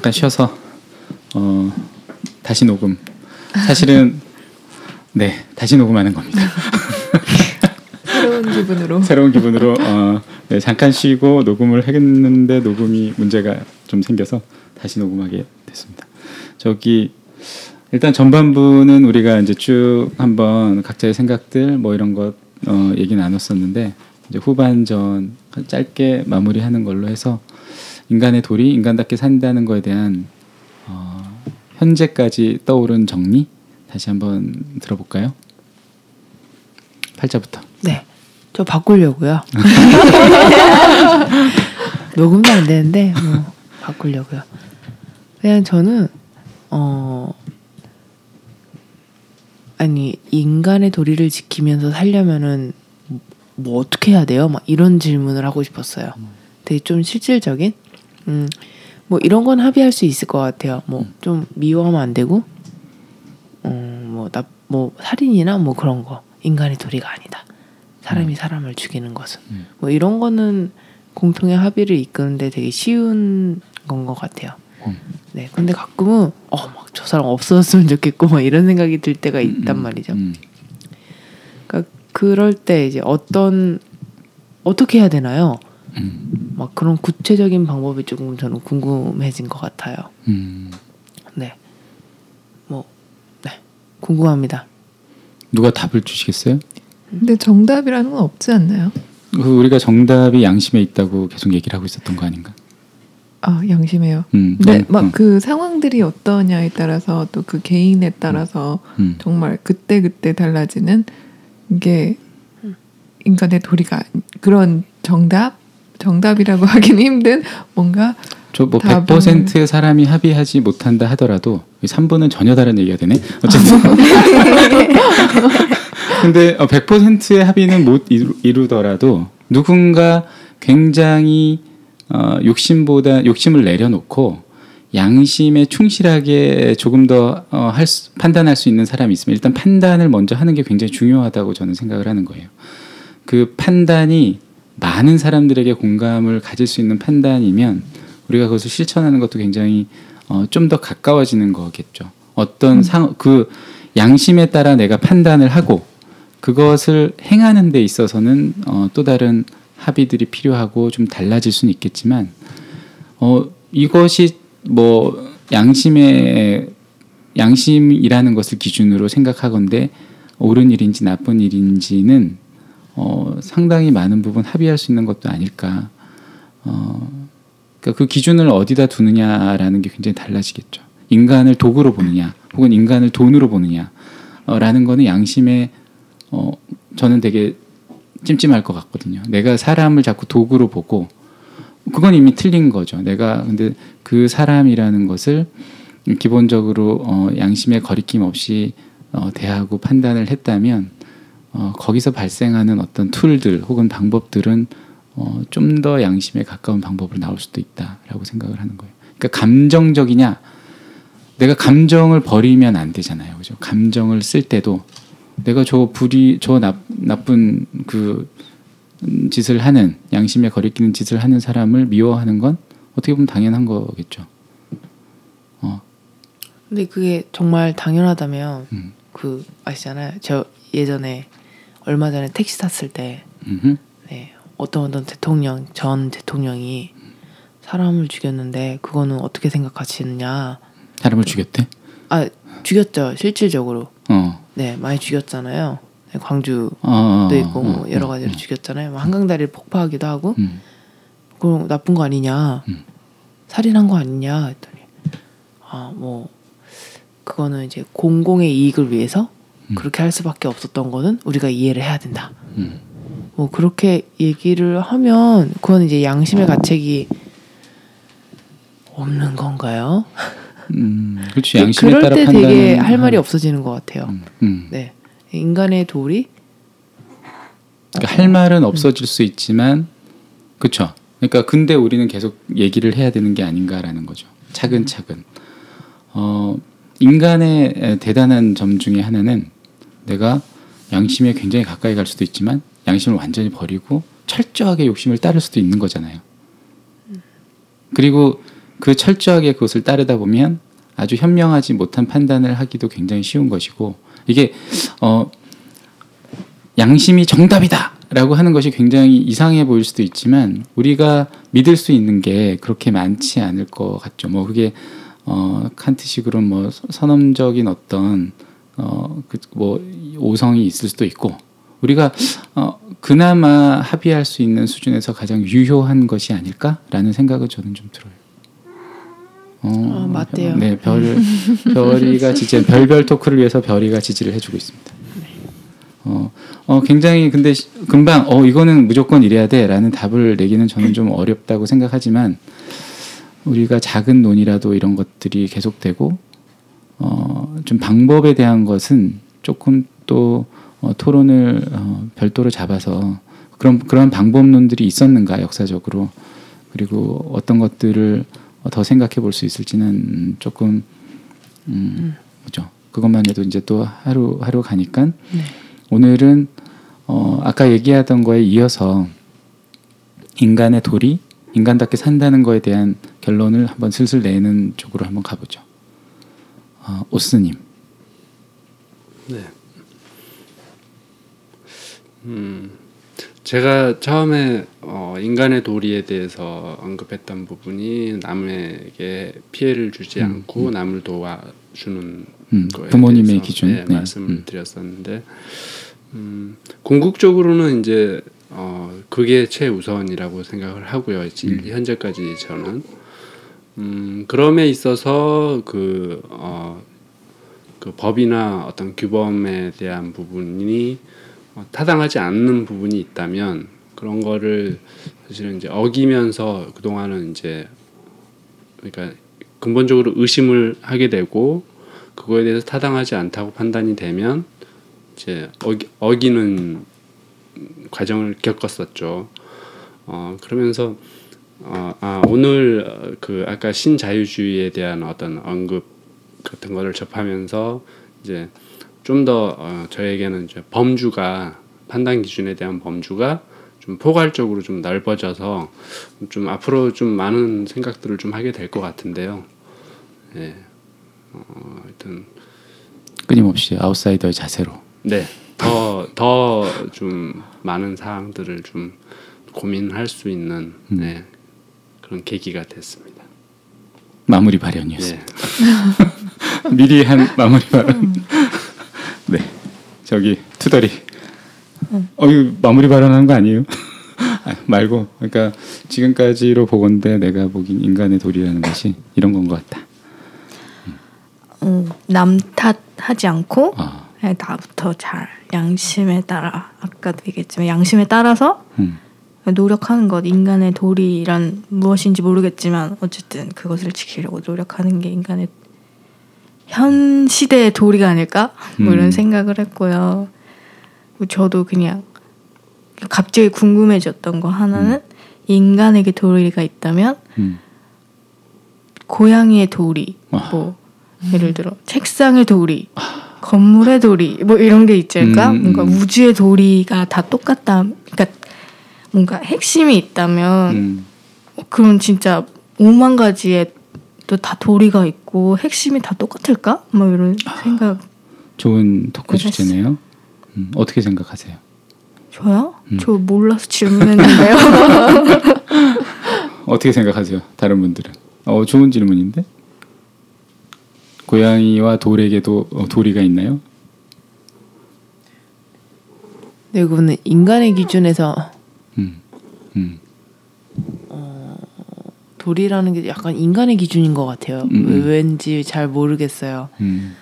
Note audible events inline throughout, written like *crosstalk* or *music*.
자 잠깐 쉬어서 어, 다시 녹음. 사실은 네 다시 녹음하는 겁니다. *laughs* 새로운 기분으로. 새로운 기분으로 어, 네, 잠깐 쉬고 녹음을 했는데 녹음이 문제가 좀 생겨서 다시 녹음하게 됐습니다. 저기 일단 전반부는 우리가 이제 쭉 한번 각자의 생각들 뭐 이런 것 어, 얘기 나눴었는데 이제 후반전 짧게 마무리하는 걸로 해서 인간의 도리, 인간답게 산다는 거에 대한 어, 현재까지 떠오른 정리 다시 한번 들어볼까요? 팔자부터. 네. 저 바꾸려고요. *laughs* 녹음도 안 되는데 뭐 바꾸려고요. 그냥 저는 어 아니 인간의 도리를 지키면서 살려면은 뭐 어떻게 해야 돼요? 막 이런 질문을 하고 싶었어요. 되게 좀 실질적인 음 뭐 이런 건 합의할 수 있을 것 같아요. 뭐 좀 미워하면 안 되고 어뭐나뭐 뭐 살인이나 뭐 그런 거 인간의 도리가 아니다. 사람이 사람을 죽이는 것은 음. 뭐 이런 거는 공통의 합의를 이끄는데 되게 쉬운 건 것 같아요. 음. 네, 근데 가끔은 어막 저 사람 없어졌으면 좋겠고 막 이런 생각이 들 때가 있단 음, 말이죠. 음. 그러니까 그럴 때 이제 어떤 어떻게 해야 되나요? 음. 막 그런 구체적인 방법이 조금 저는 궁금해진 것 같아요. 음. 네, 뭐 네, 궁금합니다. 누가 답을 주시겠어요? 근데 정답이라는 건 없지 않나요? 그 우리가 정답이 양심에 있다고 계속 얘기를 하고 있었던 거 아닌가? 아 양심해요. 음, 근데 음, 막 음, 그 상황들이 어떠냐에 따라서 또 그 개인에 따라서 음. 정말 그때 그때 달라지는 이게 인간의 도리가 그런 정답 정답이라고 *laughs* 하긴 힘든 뭔가 저뭐 답은- 100%의 사람이 합의하지 못한다 하더라도 3분은 전혀 다른 얘기가 되네. 어쨌든. *laughs* 근데 어, 100%의 합의는 못 이루, 이루 더라도 누군가 굉장히 어, 욕심보다 욕심을 내려놓고 양심에 충실하게 조금 더 어, 할 수- 판단할 수 있는 사람이 있으면 일단 판단을 먼저 하는 게 굉장히 중요하다고 저는 생각을 하는 거예요. 그 판단이 많은 사람들에게 공감을 가질 수 있는 판단이면 우리가 그것을 실천하는 것도 굉장히 어, 좀 더 가까워지는 거겠죠. 어떤 상그 양심에 따라 내가 판단을 하고 그것을 행하는 데 있어서는 어, 또 다른 합의들이 필요하고 좀 달라질 수는 있겠지만 어, 이것이 뭐 양심의 양심이라는 것을 기준으로 생각하건데 옳은 일인지 나쁜 일인지는 어, 상당히 많은 부분 합의할 수 있는 것도 아닐까. 어, 그러니까 그 기준을 어디다 두느냐라는 게 굉장히 달라지겠죠. 인간을 도구로 보느냐, 혹은 인간을 돈으로 보느냐, 어, 라는 거는 양심에 어, 저는 되게 찜찜할 것 같거든요. 내가 사람을 자꾸 도구로 보고 그건 이미 틀린 거죠. 내가 근데 그 사람이라는 것을 기본적으로 어, 양심의 거리낌 없이 어, 대하고 판단을 했다면 어, 거기서 발생하는 어떤 툴들 혹은 방법들은 어, 좀 더 양심에 가까운 방법으로 나올 수도 있다라고 생각을 하는 거예요. 그러니까 감정적이냐? 내가 감정을 버리면 안 되잖아요, 그죠? 감정을 쓸 때도 내가 저 불이 저 나, 나쁜 그 음, 짓을 하는 양심에 거리끼는 짓을 하는 사람을 미워하는 건 어떻게 보면 당연한 거겠죠. 어, 근데 그게 정말 당연하다면 음. 그 아시잖아요. 저 예전에 얼마 전에 택시 탔을 때 음흠. 네, 어떤 어떤 대통령 전 대통령이 사람을 죽였는데 그거는 어떻게 생각하시느냐? 사람을 죽였대. 아 죽였죠 실질적으로. 어, 네 많이 죽였잖아요. 네, 광주도 어, 어, 있고 뭐 어, 여러 어, 가지로 어. 죽였잖아요. 뭐 한강 다리를 폭파하기도 하고 음, 그럼 나쁜 거 아니냐? 음. 살인한 거 아니냐? 했더니 아뭐 그거는 이제 공공의 이익을 위해서 음. 그렇게 할 수밖에 없었던 거는 우리가 이해를 해야 된다. 음. 뭐 그렇게 얘기를 하면 그건 이제 양심의 가책이 없는 건가요? 음, 그렇지 양심에 그럴 따라 때 판단. 되게 할 말이 없어지는 것 같아요. 음, 음. 네, 인간의 도리 그러니까 할 말은 없어질 수 있지만, 그렇죠. 그러니까 근데 우리는 계속 얘기를 해야 되는 게 아닌가라는 거죠. 차근차근. 어, 인간의 에, 대단한 점 중에 하나는 내가 양심에 굉장히 가까이 갈 수도 있지만 양심을 완전히 버리고 철저하게 욕심을 따를 수도 있는 거잖아요. 그리고 그 철저하게 그것을 따르다 보면 아주 현명하지 못한 판단을 하기도 굉장히 쉬운 것이고 이게 어 양심이 정답이다라고 하는 것이 굉장히 이상해 보일 수도 있지만 우리가 믿을 수 있는 게 그렇게 많지 않을 것 같죠. 뭐 그게 어 칸트식으로 뭐 선험적인 어떤 어 그 뭐 오성이 있을 수도 있고 우리가 어 그나마 합의할 수 있는 수준에서 가장 유효한 것이 아닐까라는 생각은 저는 좀 들어요. 어, 어, 맞대요. 네, 별 *laughs* 별이가 지지 별별 토크를 위해서 별이가 지지를 해주고 있습니다. 어, 어 굉장히 근데 시- 금방 어 이거는 무조건 이래야 돼라는 답을 내기는 저는 좀 어렵다고 생각하지만 우리가 작은 논의라도 이런 것들이 계속되고 어 좀 방법에 대한 것은 조금 또 어, 토론을 어, 별도로 잡아서 그런 그런 방법론들이 있었는가 역사적으로 그리고 어떤 것들을 어, 더 생각해 볼 수 있을지는 음, 조금 음, 뭐죠 그것만 해도 이제 또 하루 하루 가니까 네. 오늘은 어, 아까 얘기하던 거에 이어서 인간의 도리, 인간답게 산다는 거에 대한 결론을 한번 슬슬 내는 쪽으로 한번 가보죠. 어, 오스님. 네. 음, 제가 처음에 어, 인간의 도리에 대해서 언급했던 부분이 남에게 피해를 주지 음, 않고 남을 도와주는 음, 거에 부모님의 대해서, 기준. 네, 네, 말씀을 음. 드렸었는데 음, 궁극적으로는 이제 어, 그게 최우선이라고 생각을 하고요. 지- 현재까지 저는 음, 그럼에 있어서 그, 어, 그 법이나 어떤 규범에 대한 부분이 어, 타당하지 않는 부분이 있다면 그런 거를 사실은 이제 어기면서 그 동안은 이제 그러니까 근본적으로 의심을 하게 되고 그거에 대해서 타당하지 않다고 판단이 되면 이제 어기, 어기는 과정을 겪었었죠. 어 그러면서 어, 아 오늘 어, 그 아까 신자유주의에 대한 어떤 언급 같은 거를 접하면서 이제 좀더 어, 저에게는 이제 범주가 판단 기준에 대한 범주가 좀 포괄적으로 좀 넓어져서 좀 앞으로 좀 많은 생각들을 좀 하게 될 것 같은데요. 예. 어, 하여튼 끊임없이 아웃사이더의 자세로. 네. 더 더 좀 많은 사항들을 좀 고민할 수 있는 음. 네. 그런 계기가 됐습니다. 마무리 발언이었어요. 예. *laughs* 미리 한 마무리 발언. 네. 저기 투덜이. 어, 이거 마무리 발언하는 거 아니에요? *laughs* 아, 말고 그러니까 지금까지로 보건대 내가 보긴 인간의 도리라는 것이 이런 건 것 같다. 어, 남 탓하지 않고 아, 그냥 나부터 잘 양심에 따라 아까도 얘기했지만 양심에 따라서 음, 노력하는 것 인간의 도리란 무엇인지 모르겠지만 어쨌든 그것을 지키려고 노력하는 게 인간의 현 시대의 도리가 아닐까 뭐 음. 이런 생각을 했고요. 저도 그냥 갑자기 궁금해졌던 거 하나는 인간에게 도리가 있다면 음. 고양이의 도리, 아. 뭐 예를 들어 책상의 도리, 건물의 도리, 뭐 이런 게 있지 않을까? 음, 뭔가 음. 우주의 도리가 다 똑같다. 그러니까 뭔가 핵심이 있다면 음. 그럼 진짜 오만 가지의 또 다 도리가 있고 핵심이 다 똑같을까? 뭐 이런 생각 좋은 토크. 주제네요. 음, 어떻게 생각하세요? 저요? 음. 저 몰라서 질문했는데요. *laughs* 어떻게 생각하세요? 다른 분들은? 어, 좋은 질문인데. 고양이와 돌에게도 어, 도리가 있나요? 네, 그거는 인간의 기준에서 음, 음, 도리라는 게 약간 인간의 기준인 것 같아요. 음, 음. 왜- 왠지 잘 모르겠어요. 음,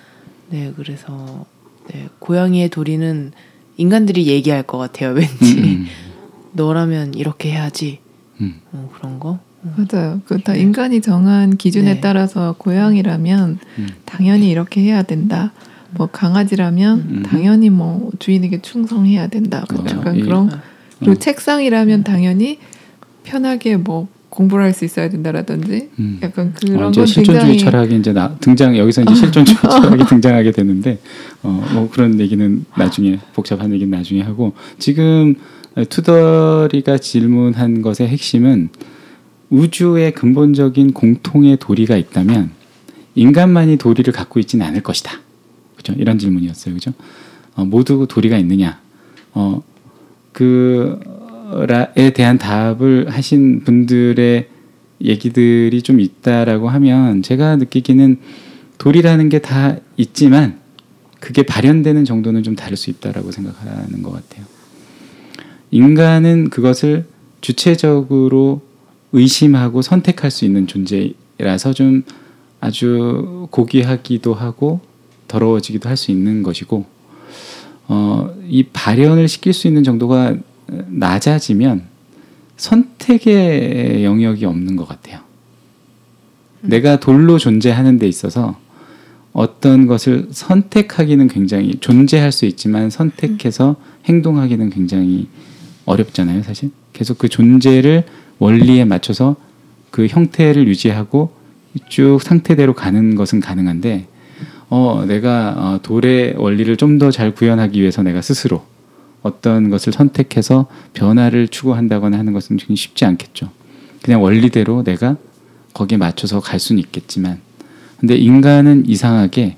네, 그래서 네, 고양이의 도리는 인간들이 얘기할 것 같아요. 왠지 음, *laughs* 너라면 이렇게 해야지. 음. 어, 그런 거. 맞아요. 그다 인간이 정한 기준에 네. 따라서 고양이라면 음. 당연히 이렇게 해야 된다. 뭐 강아지라면 음. 당연히 뭐 주인에게 충성해야 된다. 뭐 그렇죠. 약간 이- 그런 어. 그리고 어. 책상이라면 당연히 편하게 뭐 공부를 할 수 있어야 된다라든지 음. 약간 어, 그런 이제 건 실존주의 굉장히 철학이 이제 나, 등장 여기서 이제 실존주의 *laughs* 철학이 등장하게 되는데 어, 뭐 그런 얘기는 나중에 복잡한 얘기는 나중에 하고 지금 투더리가 질문한 것의 핵심은 우주의 근본적인 공통의 도리가 있다면 인간만이 도리를 갖고 있지는 않을 것이다. 그죠? 이런 질문이었어요. 그죠? 어, 모두 도리가 있느냐? 어, 그라에 대한 답을 하신 분들의 얘기들이 좀 있다라고 하면 제가 느끼기는 도리라는 게 다 있지만 그게 발현되는 정도는 좀 다를 수 있다라고 생각하는 것 같아요. 인간은 그것을 주체적으로 의심하고 선택할 수 있는 존재라서 좀 아주 고귀하기도 하고 더러워지기도 할 수 있는 것이고 어, 이 발현을 시킬 수 있는 정도가 낮아지면 선택의 영역이 없는 것 같아요. 내가 돌로 존재하는 데 있어서 어떤 것을 선택하기는 굉장히 존재할 수 있지만 선택해서 행동하기는 굉장히 어렵잖아요, 사실. 계속 그 존재를 원리에 맞춰서 그 형태를 유지하고 쭉 상태대로 가는 것은 가능한데 어, 내가 어, 돌의 원리를 좀 더 잘 구현하기 위해서 내가 스스로 어떤 것을 선택해서 변화를 추구한다거나 하는 것은 쉽지 않겠죠. 그냥 원리대로 내가 거기에 맞춰서 갈 수는 있겠지만, 근데 인간은 이상하게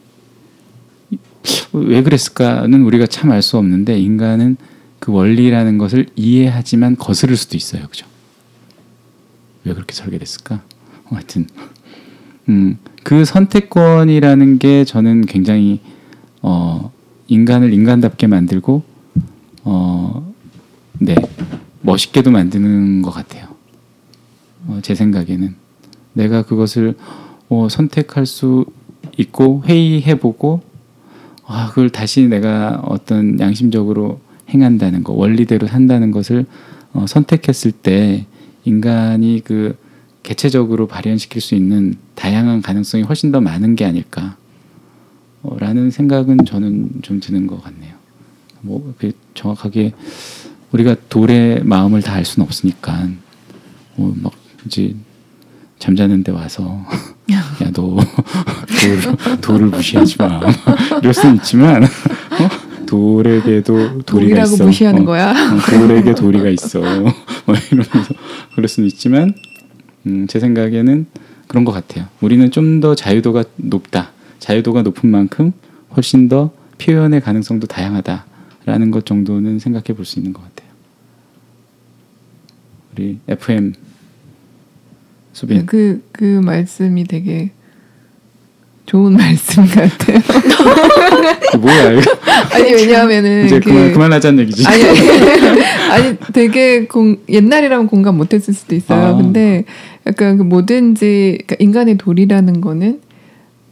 왜 그랬을까는 우리가 참 알 수 없는데 인간은 그 원리라는 것을 이해하지만 거스를 수도 있어요, 그죠? 왜 그렇게 설계됐을까? 어, 하여튼 음, 그 선택권이라는 게 저는 굉장히 어, 인간을 인간답게 만들고 어, 네 멋있게도 만드는 것 같아요. 어, 제 생각에는 내가 그것을 어, 선택할 수 있고 회의해보고 아, 그걸 다시 내가 어떤 양심적으로 행한다는 거, 원리대로 산다는 것을 어, 선택했을 때 인간이 그 개체적으로 발현시킬 수 있는 다양한 가능성이 훨씬 더 많은 게 아닐까. 라는 생각은 저는 좀 드는 것 같네요. 뭐 정확하게 우리가 돌의 마음을 다 알 수는 없으니까 뭐 막 이제 잠자는데 와서 *laughs* 야 너 돌, 돌을 무시하지 마 이럴 수는 있지만 어? 돌에게도 도리가 돌이라고 있어. 무시하는 어, 거야. 어, 돌에게 도리가 있어. 뭐 이러면서 그럴 수는 있지만 음, 제 생각에는 그런 것 같아요. 우리는 좀 더 자유도가 높다. 자유도가 높은 만큼 훨씬 더 표현의 가능성도 다양하다라는 것 정도는 생각해 볼 수 있는 것 같아요. 우리 FM 수빈 그, 그 말씀이 되게 좋은 말씀 같아요. 그 뭐야 이거 *laughs* 아니, 왜냐하면은. 이제 그- 그만 그만하자는 얘기지. 아니, 아니, *laughs* 아니, 되게 공, 옛날이라면 공감 못했을 수도 있어요. 아. 근데 약간 그 뭐든지 그러니까 인간의 도리라는 거는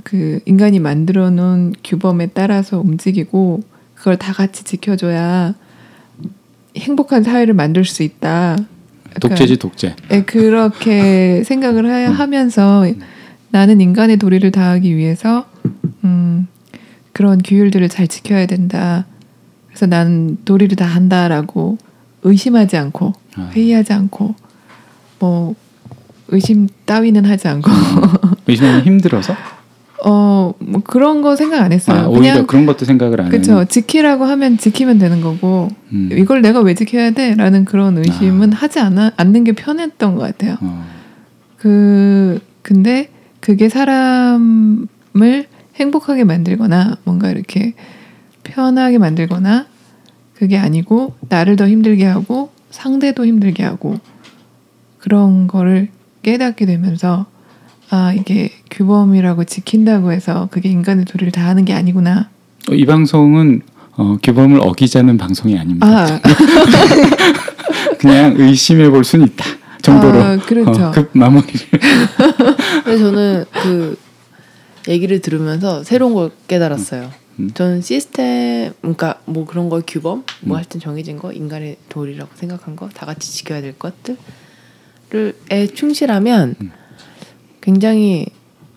그 인간이 만들어 놓은 규범에 따라서 움직이고 그걸 다 같이 지켜줘야 행복한 사회를 만들 수 있다. 독재지 독재. 예, 그렇게 생각을 음. 하, 하면서 나는 인간의 도리를 다하기 위해서 음, 그런 규율들을 잘 지켜야 된다. 그래서 나는 도리를 다 한다라고 의심하지 않고 아. 회의하지 않고 뭐 의심 따위는 하지 않고 *laughs* 의심하면 힘들어서 어 뭐 그런 거 생각 안 했어요. 아, 오히려 그냥 그런 것도 생각을 안 그쵸 해요. 지키라고 하면 지키면 되는 거고 음. 이걸 내가 왜 지켜야 돼?라는 그런 의심은 하지 않아, 않는 게 편했던 것 같아요. 어. 그 근데 그게 사람을 행복하게 만들거나 뭔가 이렇게 편하게 만들거나 그게 아니고 나를 더 힘들게 하고 상대도 힘들게 하고 그런 거를 깨닫게 되면서 아 이게 규범이라고 지킨다고 해서 그게 인간의 도리를 다 하는 게 아니구나. 어, 이 방송은 어, 규범을 어기자는 방송이 아닙니다. 아 *laughs* 그냥 의심해 볼 수는 있다 정도로 아, 그렇죠. 어, 급 마무리를 *laughs* 근데 저는 그 얘기를 들으면서 새로운 걸 깨달았어요. 음. 저는 시스템, 그러니까 뭐 그런 거 규범, 뭐 음. 하여튼 정해진 거, 인간의 도리라고 생각한 거, 다 같이 지켜야 될 것들을에 충실하면 음. 굉장히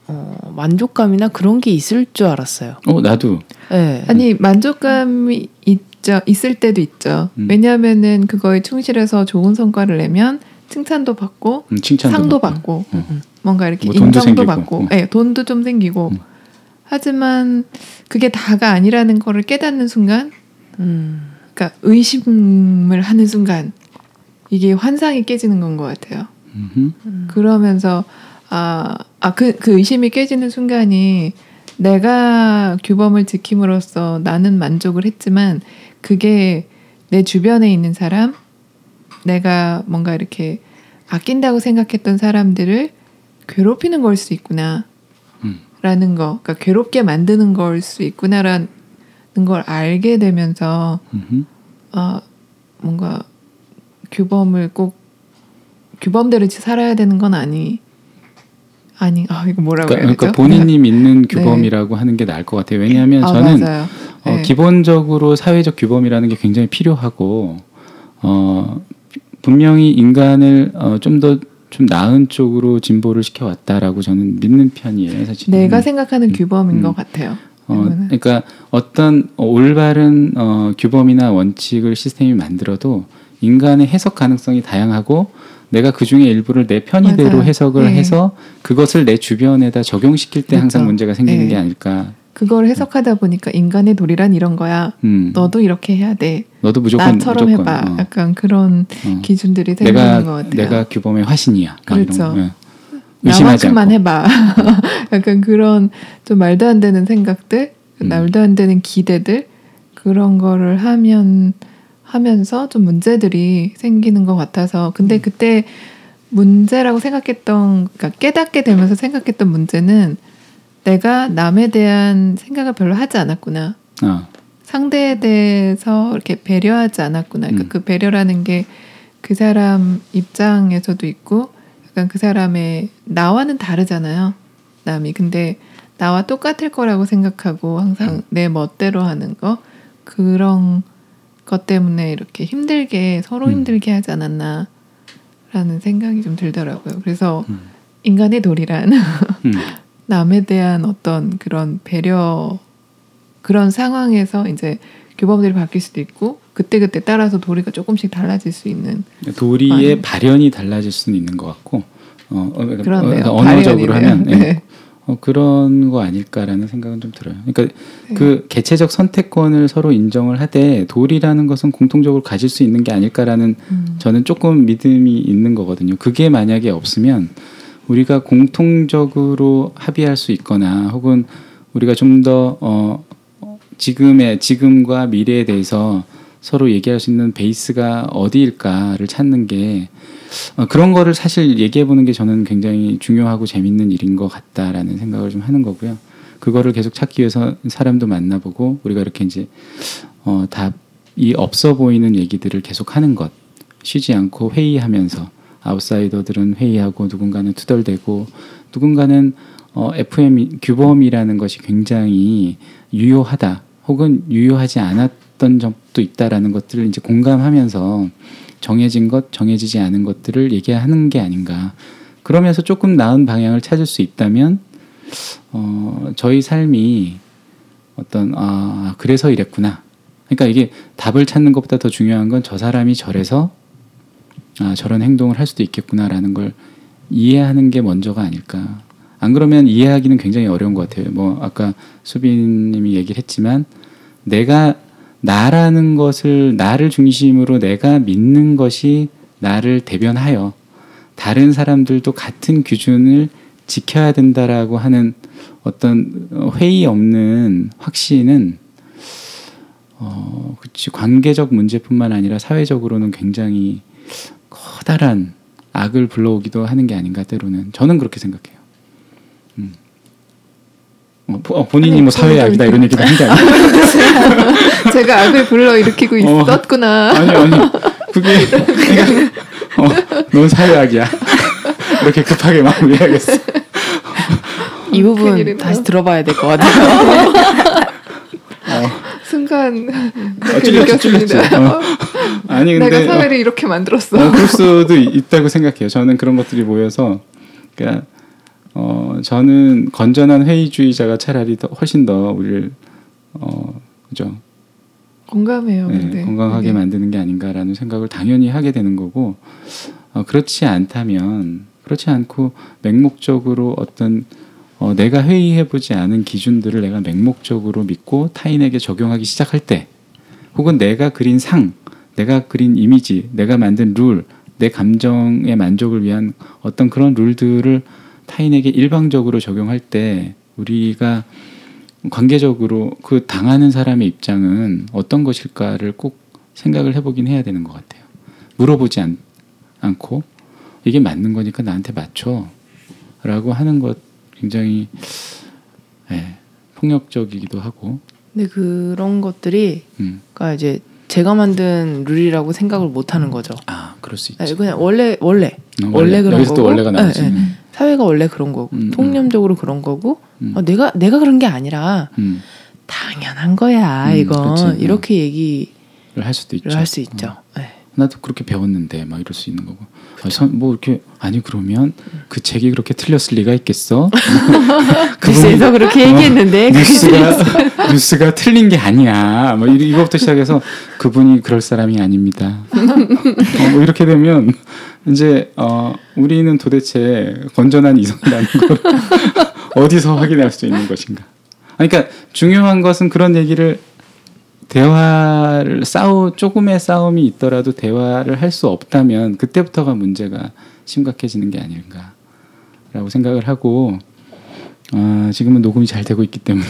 어, 만족감이나 그런 게 있을 줄 알았어요. 어 나도 네. 아니 만족감이 있죠 있을 때도 있죠. 음. 왜냐하면은 그거에 충실해서 좋은 성과를 내면 칭찬도 받고 음, 칭찬도 상도 받고. 받고 어. 뭔가 이렇게 뭐 인정도. 받고 어. 예, 돈도 좀 생기고 음. 하지만 그게 다가 아니라는 거를 깨닫는 순간 음, 그러니까 의심을 하는 순간 이게 환상이 깨지는 건 것 같아요. 그러면서 아아그 그 의심이 깨지는 순간이 내가 규범을 지킴으로써 나는 만족을 했지만 그게 내 주변에 있는 사람 내가 뭔가 이렇게 아낀다고 생각했던 사람들을 괴롭히는 걸 수 있구나 음. 라는 거 그러니까 괴롭게 만드는 걸 수 있구나라는 걸 알게 되면서. 아 뭔가 규범을 꼭 규범대로 살아야 되는 건 아니 아니 아 이거 뭐라고 그러니까, 해야 되죠? 그러니까 본인이 믿는 *laughs* 네. 규범이라고 하는 게 나을 것 같아요. 왜냐하면 아, 저는 맞아요. 어, 네. 기본적으로 사회적 규범이라는 게 굉장히 필요하고 어, 분명히 인간을 어, 좀더 좀 나은 쪽으로 진보를 시켜왔다라고 저는 믿는 편이에요. 사실 내가 생각하는 규범인 음. 것 같아요. 어. 그러니까 어떤 올바른 어, 규범이나 원칙을 시스템이 만들어도 인간의 해석 가능성이 다양하고 내가 그 중에 일부를 내 편의대로 맞아요. 해석을 네. 해서 그것을 내 주변에다 적용시킬 때 항상 그렇죠. 문제가 생기는 네. 게 아닐까. 그걸 해석하다 보니까 인간의 도리란 이런 거야. 음, 너도 이렇게 해야 돼. 너도 무조건 나처럼 무조건, 해봐. 어, 약간 그런 어. 기준들이 생기는 것 같아요. 내가 규범의 화신이야. 그렇죠. 거. 예. 나만큼만. 해봐. *laughs* 약간 그런 좀 말도 안 되는 생각들, 음. 말도 안 되는 기대들 그런 거를 하면 하면서 좀 문제들이 생기는 것 같아서 근데 음. 그때 문제라고 생각했던 그러니까 깨닫게 되면서 생각했던 문제는 내가 남에 대한 생각을 별로 하지 않았구나. 어, 상대에 대해서 이렇게 배려하지 않았구나. 그러니까 음. 그 배려라는 게 그 사람 입장에서도 있고, 약간 그 사람의 나와는 다르잖아요. 남이 근데 나와 똑같을 거라고 생각하고 항상 음. 내 멋대로 하는 거 그런 것 때문에 이렇게 힘들게 서로 음. 힘들게 하지 않았나라는 생각이 좀 들더라고요. 그래서 음. 인간의 도리란 음. *laughs* 남에 대한 어떤 그런 배려 그런 상황에서 이제 규범들이 바뀔 수도 있고 그때 그때 따라서 도리가 조금씩 달라질 수 있는 도리의 많이. 발현이 달라질 수는 있는 것 같고 어, 어, 그러니까 그런데요. 어, 언어적으로 발현이네요. 하면 예. 네. 어, 그런 거 아닐까라는 생각은 좀 들어요. 그러니까 네. 그 개체적 선택권을 서로 인정을 하되 도리라는 것은 공통적으로 가질 수 있는 게 아닐까라는 음. 저는 조금 믿음이 있는 거거든요. 그게 만약에 없으면 우리가 공통적으로 합의할 수 있거나 혹은 우리가 좀더 어, 지금의 지금과 미래에 대해서 서로 얘기할 수 있는 베이스가 어디일까를 찾는 게 어, 그런 거를 사실 얘기해 보는 게 저는 굉장히 중요하고 재밌는 일인 것 같다라는 생각을 좀 하는 거고요. 그거를 계속 찾기 위해서 사람도 만나보고 우리가 이렇게 이제 어, 답이 없어 보이는 얘기들을 계속 하는 것 쉬지 않고 회의하면서 아웃사이더들은 회의하고 누군가는 투덜대고 누군가는 어, FM 규범이라는 것이 굉장히 유효하다 혹은 유효하지 않았던 점도 있다라는 것들을 이제 공감하면서 정해진 것, 정해지지 않은 것들을 얘기하는 게 아닌가. 그러면서 조금 나은 방향을 찾을 수 있다면 어, 저희 삶이 어떤 아 그래서 이랬구나. 그러니까 이게 답을 찾는 것보다 더 중요한 건 저 사람이 저래서 아 저런 행동을 할 수도 있겠구나라는 걸 이해하는 게 먼저가 아닐까. 안 그러면 이해하기는 굉장히 어려운 것 같아요. 뭐 아까 수빈님이 얘기를 했지만 내가 나라는 것을 나를 중심으로 내가 믿는 것이 나를 대변하여 다른 사람들도 같은 기준을 지켜야 된다라고 하는 어떤 회의 없는 확신은 어, 그치 관계적 문제뿐만 아니라 사회적으로는 굉장히 커다란 악을 불러오기도 하는 게 아닌가 때로는 저는 그렇게 생각해요. 음. 어, 보- 어, 본인이 아니, 뭐 사회 저도 악이다 이렇게- 이런 얘기도 한게 아니에요. *laughs* 제가 악을 불러 일으키고 어. 있었구나. 아니 아니 그게 그러니까 어, 넌 사회 악이야. *laughs* 이렇게 급하게 마무리해야겠어. 이 부분 큰일이네요. 다시 들어봐야 될 것 같아요. 순간 어, 그렇게 찔렸지 찔렸지. 어. 아니 근데 내가 사회를 이렇게 만들었어. 어, 그럴 수도 있- 있다고 생각해요. 저는 그런 것들이 모여서 그러니까 어, 저는 건전한 회의주의자가 차라리 더, 훨씬 더 우리를 어, 그죠 공감해요. 네, 건강하게 그게. 만드는 게 아닌가라는 생각을 당연히 하게 되는 거고 어, 그렇지 않다면 그렇지 않고 맹목적으로 어떤 어, 내가 회의해보지 않은 기준들을 내가 맹목적으로 믿고 타인에게 적용하기 시작할 때 혹은 내가 그린 상, 내가 그린 이미지, 내가 만든 룰, 내 감정의 만족을 위한 어떤 그런 룰들을 타인에게 일방적으로 적용할 때 우리가 관계적으로 그 당하는 사람의 입장은 어떤 것일까를 꼭 생각을 해보긴 해야 되는 것 같아요. 물어보지 않, 않고 이게 맞는 거니까 나한테 맞춰라고 하는 것 굉장히 예, 폭력적이기도 하고 근데 그런 것들이 음. 그러니까 이제 제가 만든 룰이라고 생각을 못 하는 거죠. 아 그럴 수 있지. 아니, 그냥 원래 원래 어, 원래 그런 여기서 또 거고. 원래가 나오지. 네, 네. 음. 사회가 원래 그런 거고 음, 음. 통념적으로 그런 거고 음. 어, 내가 내가 그런 게 아니라 음. 당연한 거야 음, 이건 그치. 음. 이렇게 얘기를 할 수도 있죠. 할수 어. 있죠. 네. 나도 그렇게 배웠는데 막 이럴 수 있는 거고. 아, 선- 뭐 이렇게 아니 그러면 그 책이 그렇게 틀렸을 리가 있겠어? *laughs* 글쎄서 그렇게 얘기했는데 그게 뉴스가 *laughs* 뉴스가 틀린 게 아니야. 뭐 이- 이거부터 시작해서 그분이 그럴 사람이 아닙니다. 어, 뭐 이렇게 되면 이제 어, 우리는 도대체 건전한 이성이라는 걸 *laughs* 어디서 확인할 수 있는 것인가? 그러니까 중요한 것은 그런 얘기를 대화를 싸우 조금의 싸움이 있더라도 대화를 할 수 없다면 그때부터가 문제가 심각해지는 게 아닌가라고 생각을 하고 아, 지금은 녹음이 잘 되고 있기 때문에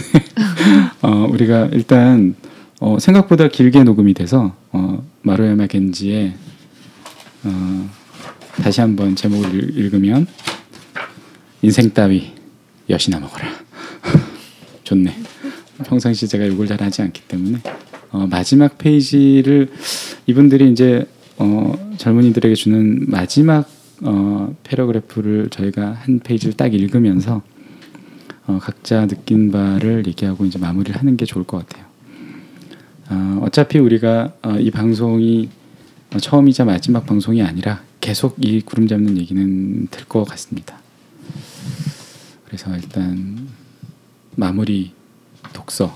*laughs* 어, 우리가 일단 어, 생각보다 길게 녹음이 돼서 어, 마루야마 겐지의 어, 다시 한번 제목을 읽- 읽으면 인생 따위 엿이나 먹어라. *laughs* 좋네. 평상시 제가 이걸 잘 하지 않기 때문에 어, 마지막 페이지를 이분들이 이제 어, 젊은이들에게 주는 마지막 어, paragraph를 저희가 한 페이지를 딱 읽으면서 어, 각자 느낀 바를 얘기하고 이제 마무리를 하는 게 좋을 것 같아요. 어, 어차피 우리가 어, 이 방송이 어, 처음이자 마지막 방송이 아니라 계속 이 구름 잡는 얘기는 될 것 같습니다. 그래서 일단 마무리 독서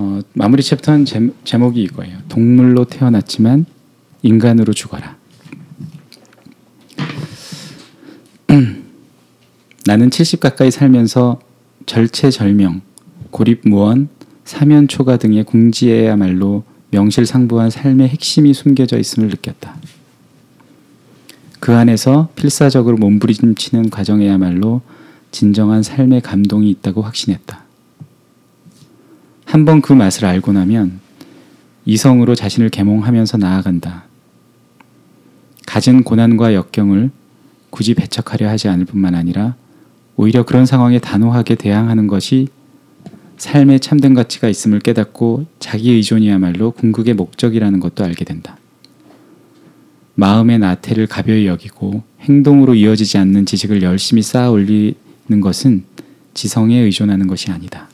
어, 마무리 챕터는 제, 제목이 이거예요. 동물로 태어났지만 인간으로 죽어라. *clears throat* 나는 70 가까이 살면서 절체절명, 고립무원, 사면초가 등의 궁지에야말로 명실상부한 삶의 핵심이 숨겨져 있음을 느꼈다. 그 안에서 필사적으로 몸부림치는 과정에야말로 진정한 삶의 감동이 있다고 확신했다. 한 번 그 맛을 알고 나면 이성으로 자신을 계몽하면서 나아간다. 갖은 고난과 역경을 굳이 배척하려 하지 않을 뿐만 아니라 오히려 그런 상황에 단호하게 대항하는 것이 삶에 참된 가치가 있음을 깨닫고 자기 의존이야말로 궁극의 목적이라는 것도 알게 된다. 마음의 나태를 가벼이 여기고 행동으로 이어지지 않는 지식을 열심히 쌓아 올리는 것은 지성에 의존하는 것이 아니다.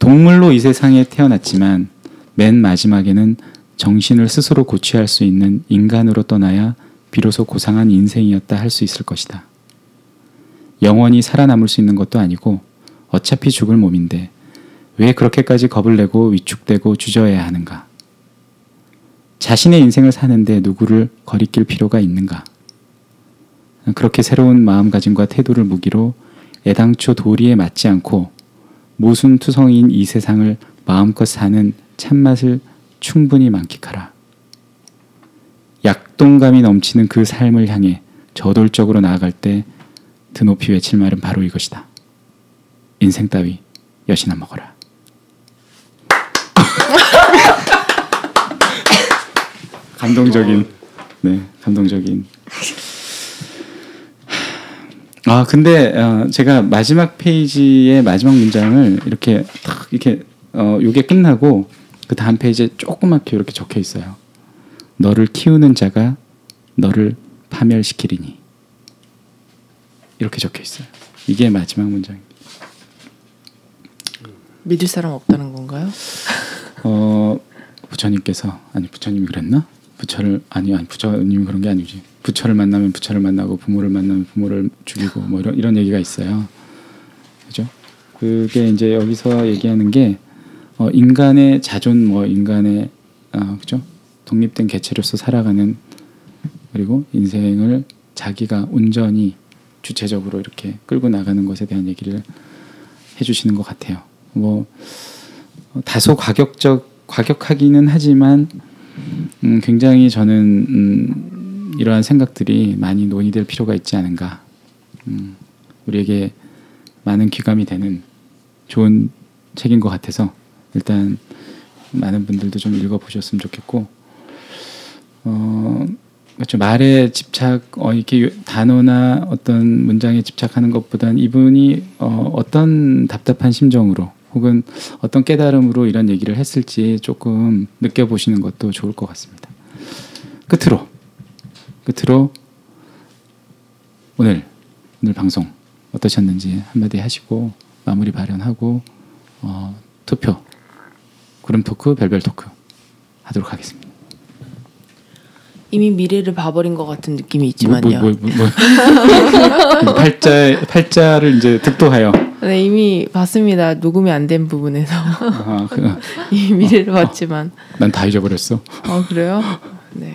동물로 이 세상에 태어났지만 맨 마지막에는 정신을 스스로 고취할 수 있는 인간으로 떠나야 비로소 고상한 인생이었다 할 수 있을 것이다. 영원히 살아남을 수 있는 것도 아니고 어차피 죽을 몸인데 왜 그렇게까지 겁을 내고 위축되고 주저해야 하는가? 자신의 인생을 사는데 누구를 거리낄 필요가 있는가? 그렇게 새로운 마음가짐과 태도를 무기로 애당초 도리에 맞지 않고 모순투성이인 이 세상을 마음껏 사는 참맛을 충분히 만끽하라. 약동감이 넘치는 그 삶을 향해 저돌적으로 나아갈 때 드높이 외칠 말은 바로 이것이다. 인생 따위 여시나 먹어라. *laughs* 감동적인 네 감동적인 아 근데 어, 제가 마지막 페이지의 마지막 문장을 이렇게 탁 이렇게 어 요게 끝나고 그 다음 페이지에 조그맣게 이렇게 적혀 있어요. 너를 키우는 자가 너를 파멸시키리니 이렇게 적혀 있어요. 이게 마지막 문장입니다. 믿을 사람 없다는 건가요? 어 부처님께서 아니 부처님이 그랬나? 부처를 아니 아니 부처님이 그런 게 아니지. 부처를 만나면 부처를 만나고 부모를 만나면 부모를 죽이고 뭐 이런 이런 얘기가 있어요. 그죠? 그게 이제 여기서 얘기하는 게 어, 인간의 자존 뭐 인간의 아 그죠? 독립된 개체로서 살아가는 그리고 인생을 자기가 온전히 주체적으로 이렇게 끌고 나가는 것에 대한 얘기를 해주시는 것 같아요. 뭐 어, 다소 과격적 과격하기는 하지만 음, 굉장히 저는 음, 이러한 생각들이 많이 논의될 필요가 있지 않은가. 음, 우리에게 많은 귀감이 되는 좋은 책인 것 같아서 일단 많은 분들도 좀 읽어보셨으면 좋겠고 어, 그렇죠 말에 집착 어, 이렇게 요- 단어나 어떤 문장에 집착하는 것보단 이분이 어, 어떤 답답한 심정으로 혹은 어떤 깨달음으로 이런 얘기를 했을지 조금 느껴보시는 것도 좋을 것 같습니다. 끝으로 끝으로 오늘 오늘 방송 어떠셨는지 한마디 하시고 마무리 발언하고 어, 투표 구름 토크 별별 토크 하도록 하겠습니다. 이미 미래를 봐버린 것 같은 느낌이 있지만요. 뭐, 뭐, 뭐, *laughs* 뭐. 팔자 팔자를 이제 득도하여 네, 이미 봤습니다. 녹음이 안 된 부분에서 아, 그, *laughs* 이 미래를 봤지만. 난다 잊어버렸어. 아 그래요? 네.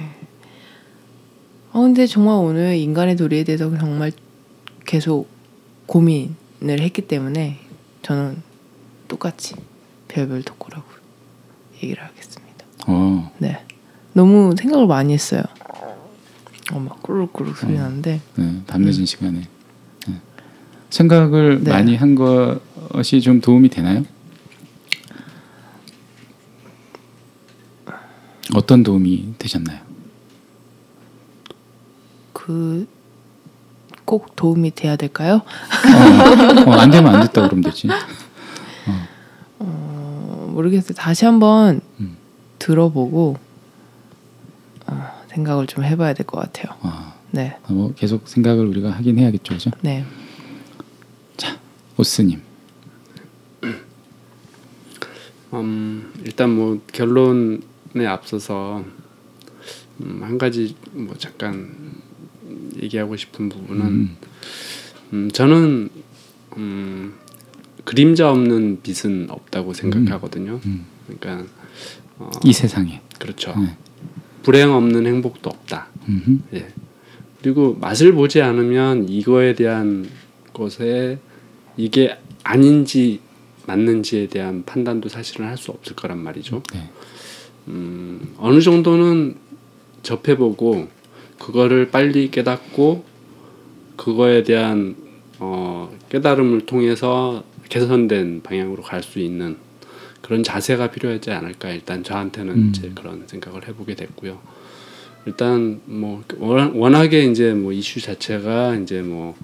어 근데 정말 오늘 인간의 도리에 대해서 정말 계속 고민을 했기 때문에 저는 똑같이 별별 토크라고 얘기를 하겠습니다. 어, 네. 너무 생각을 많이 했어요. 어막 꾸룩꾸룩 소리 나는데 네, 밤늦은 시간에 네. 생각을 네. 많이 한 것이 좀 도움이 되나요? 어떤 도움이 되셨나요? 그 꼭 도움이 돼야 될까요? 어, 어, 안 되면 안 됐다 그러면 되지. *laughs* 어, 모르겠어요. 다시 한번 음. 들어보고 어, 생각을 좀 해봐야 될 것 같아요. 아, 네, 뭐 계속 생각을 우리가 하긴 해야겠죠, 그죠? 네. 오스님. 음, 일단 뭐 결론에 앞서서 음, 한 가지 뭐 잠깐 얘기하고 싶은 부분은 음, 음, 저는 음, 그림자 없는 빛은 없다고 생각하거든요. 음. 그러니까 어, 이 세상에. 그렇죠. 네. 불행 없는 행복도 없다. 음흠. 예. 그리고 맛을 보지 않으면 이거에 대한 것에 이게 아닌지 맞는지에 대한 판단도 사실은 할 수 없을 거란 말이죠. 네. 음, 어느 정도는 접해보고 그거를 빨리 깨닫고 그거에 대한 어, 깨달음을 통해서 개선된 방향으로 갈 수 있는 그런 자세가 필요하지 않을까 일단 저한테는 음. 이제 그런 생각을 해보게 됐고요. 일단 뭐 워낙- 워낙에 이제 뭐 이슈 자체가 이제 뭐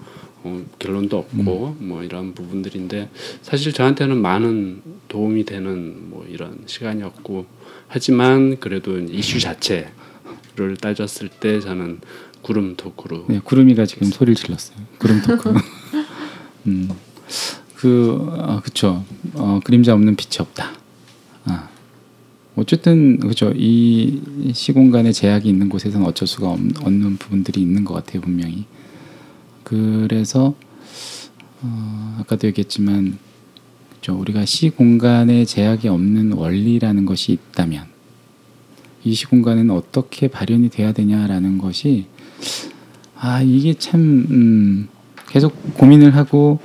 어, 결론도 없고 뭐 이런 부분들인데 사실 저한테는 많은 도움이 되는 뭐 이런 시간이었고 하지만 그래도 이슈 자체를 따졌을 때 저는 구름 토크로 네, 구름이가 지금 소리를 질렀어요. 구름 토크. *laughs* 음, 그, 아, 그쵸. 어, 그림자 없는 빛이 없다. 아, 어쨌든 그죠. 이 시공간에 제약이 있는 곳에서는 어쩔 수가 없, 없는 부분들이 있는 것 같아요, 분명히. 그래서 어, 아까도 얘기했지만, 그죠. 우리가 시 공간에 제약이 없는 원리라는 것이 있다면, 이 시 공간에는 어떻게 발현이 돼야 되냐라는 것이 아 이게 참 음, 계속 고민을 하고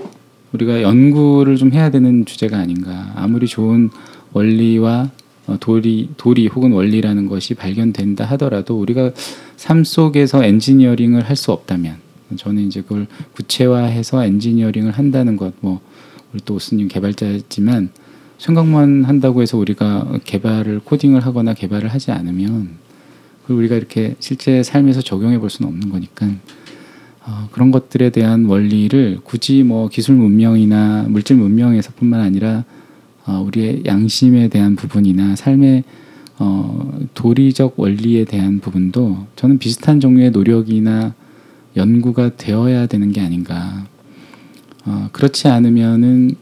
우리가 연구를 좀 해야 되는 주제가 아닌가. 아무리 좋은 원리와 어, 도리 도리 혹은 원리라는 것이 발견된다 하더라도 우리가 삶 속에서 엔지니어링을 할 수 없다면 저는 이제 그걸 구체화해서 엔지니어링을 한다는 것 뭐 우리 또 오스님 개발자지만 생각만 한다고 해서 우리가 개발을 코딩을 하거나 개발을 하지 않으면 그걸 우리가 이렇게 실제 삶에서 적용해 볼 수는 없는 거니까 어, 그런 것들에 대한 원리를 굳이 뭐 기술 문명이나 물질 문명에서뿐만 아니라 어, 우리의 양심에 대한 부분이나 삶의 어, 도리적 원리에 대한 부분도 저는 비슷한 종류의 노력이나 연구가 되어야 되는 게 아닌가. 어, 그렇지 않으면은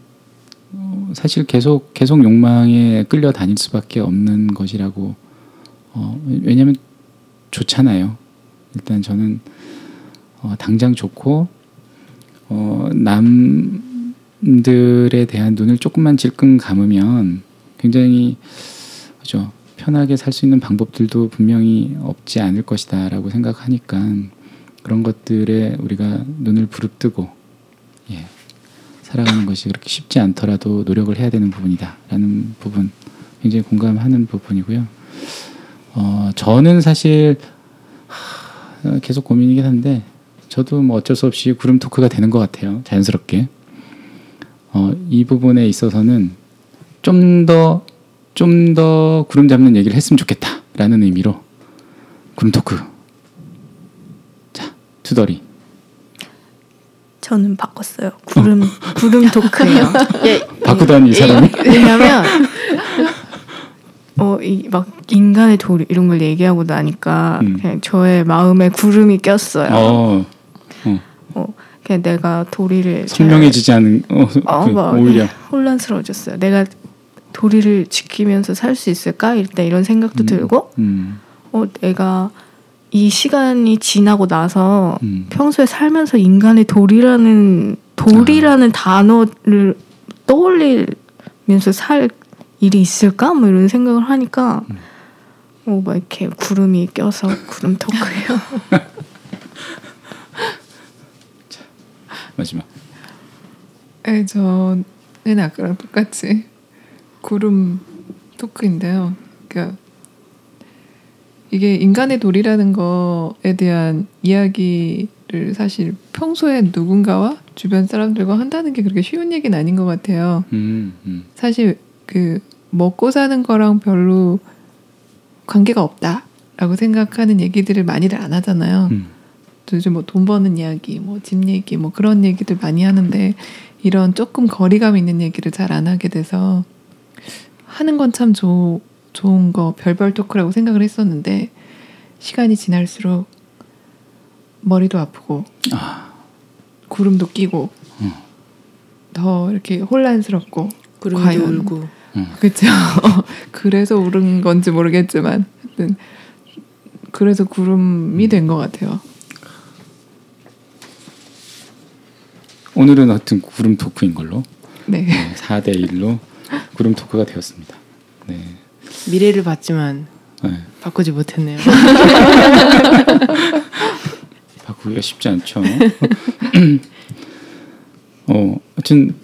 어, 사실 계속 계속 욕망에 끌려 다닐 수밖에 없는 것이라고. 어, 왜냐하면 좋잖아요. 일단 저는 어, 당장 좋고 어, 남들에 대한 눈을 조금만 질끈 감으면 굉장히 그죠 편하게 살 수 있는 방법들도 분명히 없지 않을 것이다라고 생각하니까 그런 것들에 우리가 눈을 부릅뜨고 예, 살아가는 것이 그렇게 쉽지 않더라도 노력을 해야 되는 부분이다라는 부분 굉장히 공감하는 부분이고요. 어, 저는 사실 하, 계속 고민이긴 한데 저도 뭐 어쩔 수 없이 구름 토크가 되는 것 같아요. 자연스럽게. 어, 이 부분에 있어서는 좀 더 좀더 구름 잡는 얘기를 했으면 좋겠다라는 의미로 구름 토크. 자, 투덜이. 저는 바꿨어요. 구름 구름 토크예요. *laughs* 예, 바꾸다니 이 사람이. 왜냐면 *laughs* 어이막 인간의 도리 이런 걸 얘기하고 나니까 음. 그냥 저의 마음에 구름이 꼈어요. 어, 어, 그냥 내가 도리를 잘- 선명해지지 않은 어, 어, 그, 막 오히려 혼란스러워졌어요. 내가 도리를 지키면서 살 수 있을까? 일단 이런 생각도 음. 들고 음, 어 내가 이 시간이 지나고 나서 음. 평소에 살면서 인간의 도리라는 도리라는 단어를 떠올리면서 살 일이 있을까? 뭐 이런 생각을 하니까 어, 막 이렇게 구름이 껴서 구름 토크예요. *laughs* 마지막. 네, 저는 아까랑 똑같이 구름 토크인데요. 그러니까 이게 인간의 도리라는 거에 대한 이야기를 사실 평소에 누군가와 주변 사람들과 한다는 게 그렇게 쉬운 얘기는 아닌 것 같아요. 음, 음, 사실 그 먹고 사는 거랑 별로 관계가 없다라고 생각하는 얘기들을 많이들 안 하잖아요. 음. 또 요즘 뭐 돈 버는 이야기, 뭐 집 얘기, 뭐 그런 얘기들 많이 하는데 이런 조금 거리감 있는 얘기를 잘 안 하게 돼서 하는 건 참 좋 은 거 별별 토크라고 생각을 했었는데 시간이 지날수록 머리도 아프고 구름도 끼고 더 이렇게 혼란스럽고 구름도 과연. 울고 그렇죠. *laughs* 그래서 울은 건지 모르겠지만 그래서 구름이 된 것 같아요. 오늘은 하여튼 구름 토크인 걸로 네. 네, 4대 1로 구름 토크가 되었습니다. 네. 미래를 봤지만 네. 바꾸지 못했네요. *laughs* 바꾸기가 쉽지 않죠. *laughs* 어, 하여튼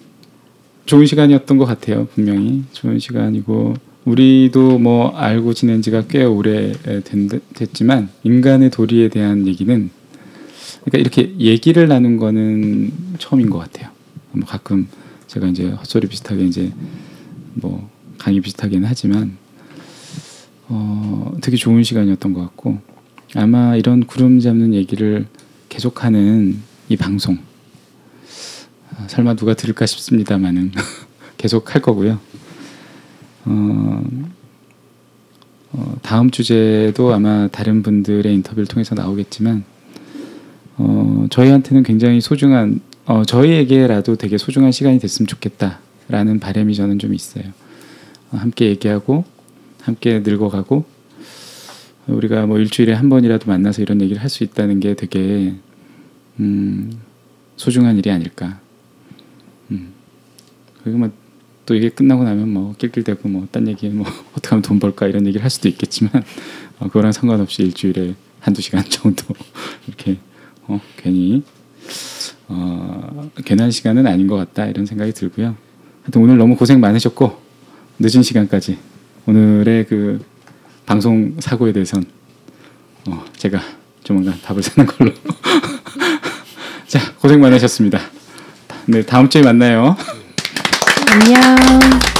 좋은 시간이었던 것 같아요. 분명히 좋은 시간이고 우리도 뭐 알고 지낸 지가 꽤 오래 된, 됐지만 인간의 도리에 대한 얘기는 그러니까 이렇게 얘기를 나눈 거는 처음인 것 같아요. 뭐 가끔 제가 이제 헛소리 비슷하게 이제 뭐 강의 비슷하게는 하지만 어, 되게 좋은 시간이었던 것 같고 아마 이런 구름 잡는 얘기를 계속하는 이 방송 아, 설마 누가 들을까 싶습니다만은 *laughs* 계속 할 거고요. 어, 어, 다음 주제도 아마 다른 분들의 인터뷰를 통해서 나오겠지만 어, 저희한테는 굉장히 소중한 어, 저희에게라도 되게 소중한 시간이 됐으면 좋겠다라는 바람이 저는 좀 있어요. 어, 함께 얘기하고 함께 늙어가고 우리가 뭐 일주일에 한 번이라도 만나서 이런 얘기를 할 수 있다는 게 되게 음, 소중한 일이 아닐까. 음. 그리고 뭐 또 이게 끝나고 나면 뭐 낄낄대고 뭐 딴 얘기 뭐 *laughs* 어떻게 하면 돈 벌까 이런 얘기를 할 수도 있겠지만 어, 그거랑 상관없이 일주일에 한두 시간 *laughs* 정도 이렇게 어, 괜히 어, 괜한 시간은 아닌 것 같다 이런 생각이 들고요. 하여튼 오늘 너무 고생 많으셨고 늦은 시간까지 오늘의 그 방송 사고에 대해선 어, 제가 조만간 답을 사는 걸로. *laughs* 자 고생 많으셨습니다. 네 다음 주에 만나요. 안녕.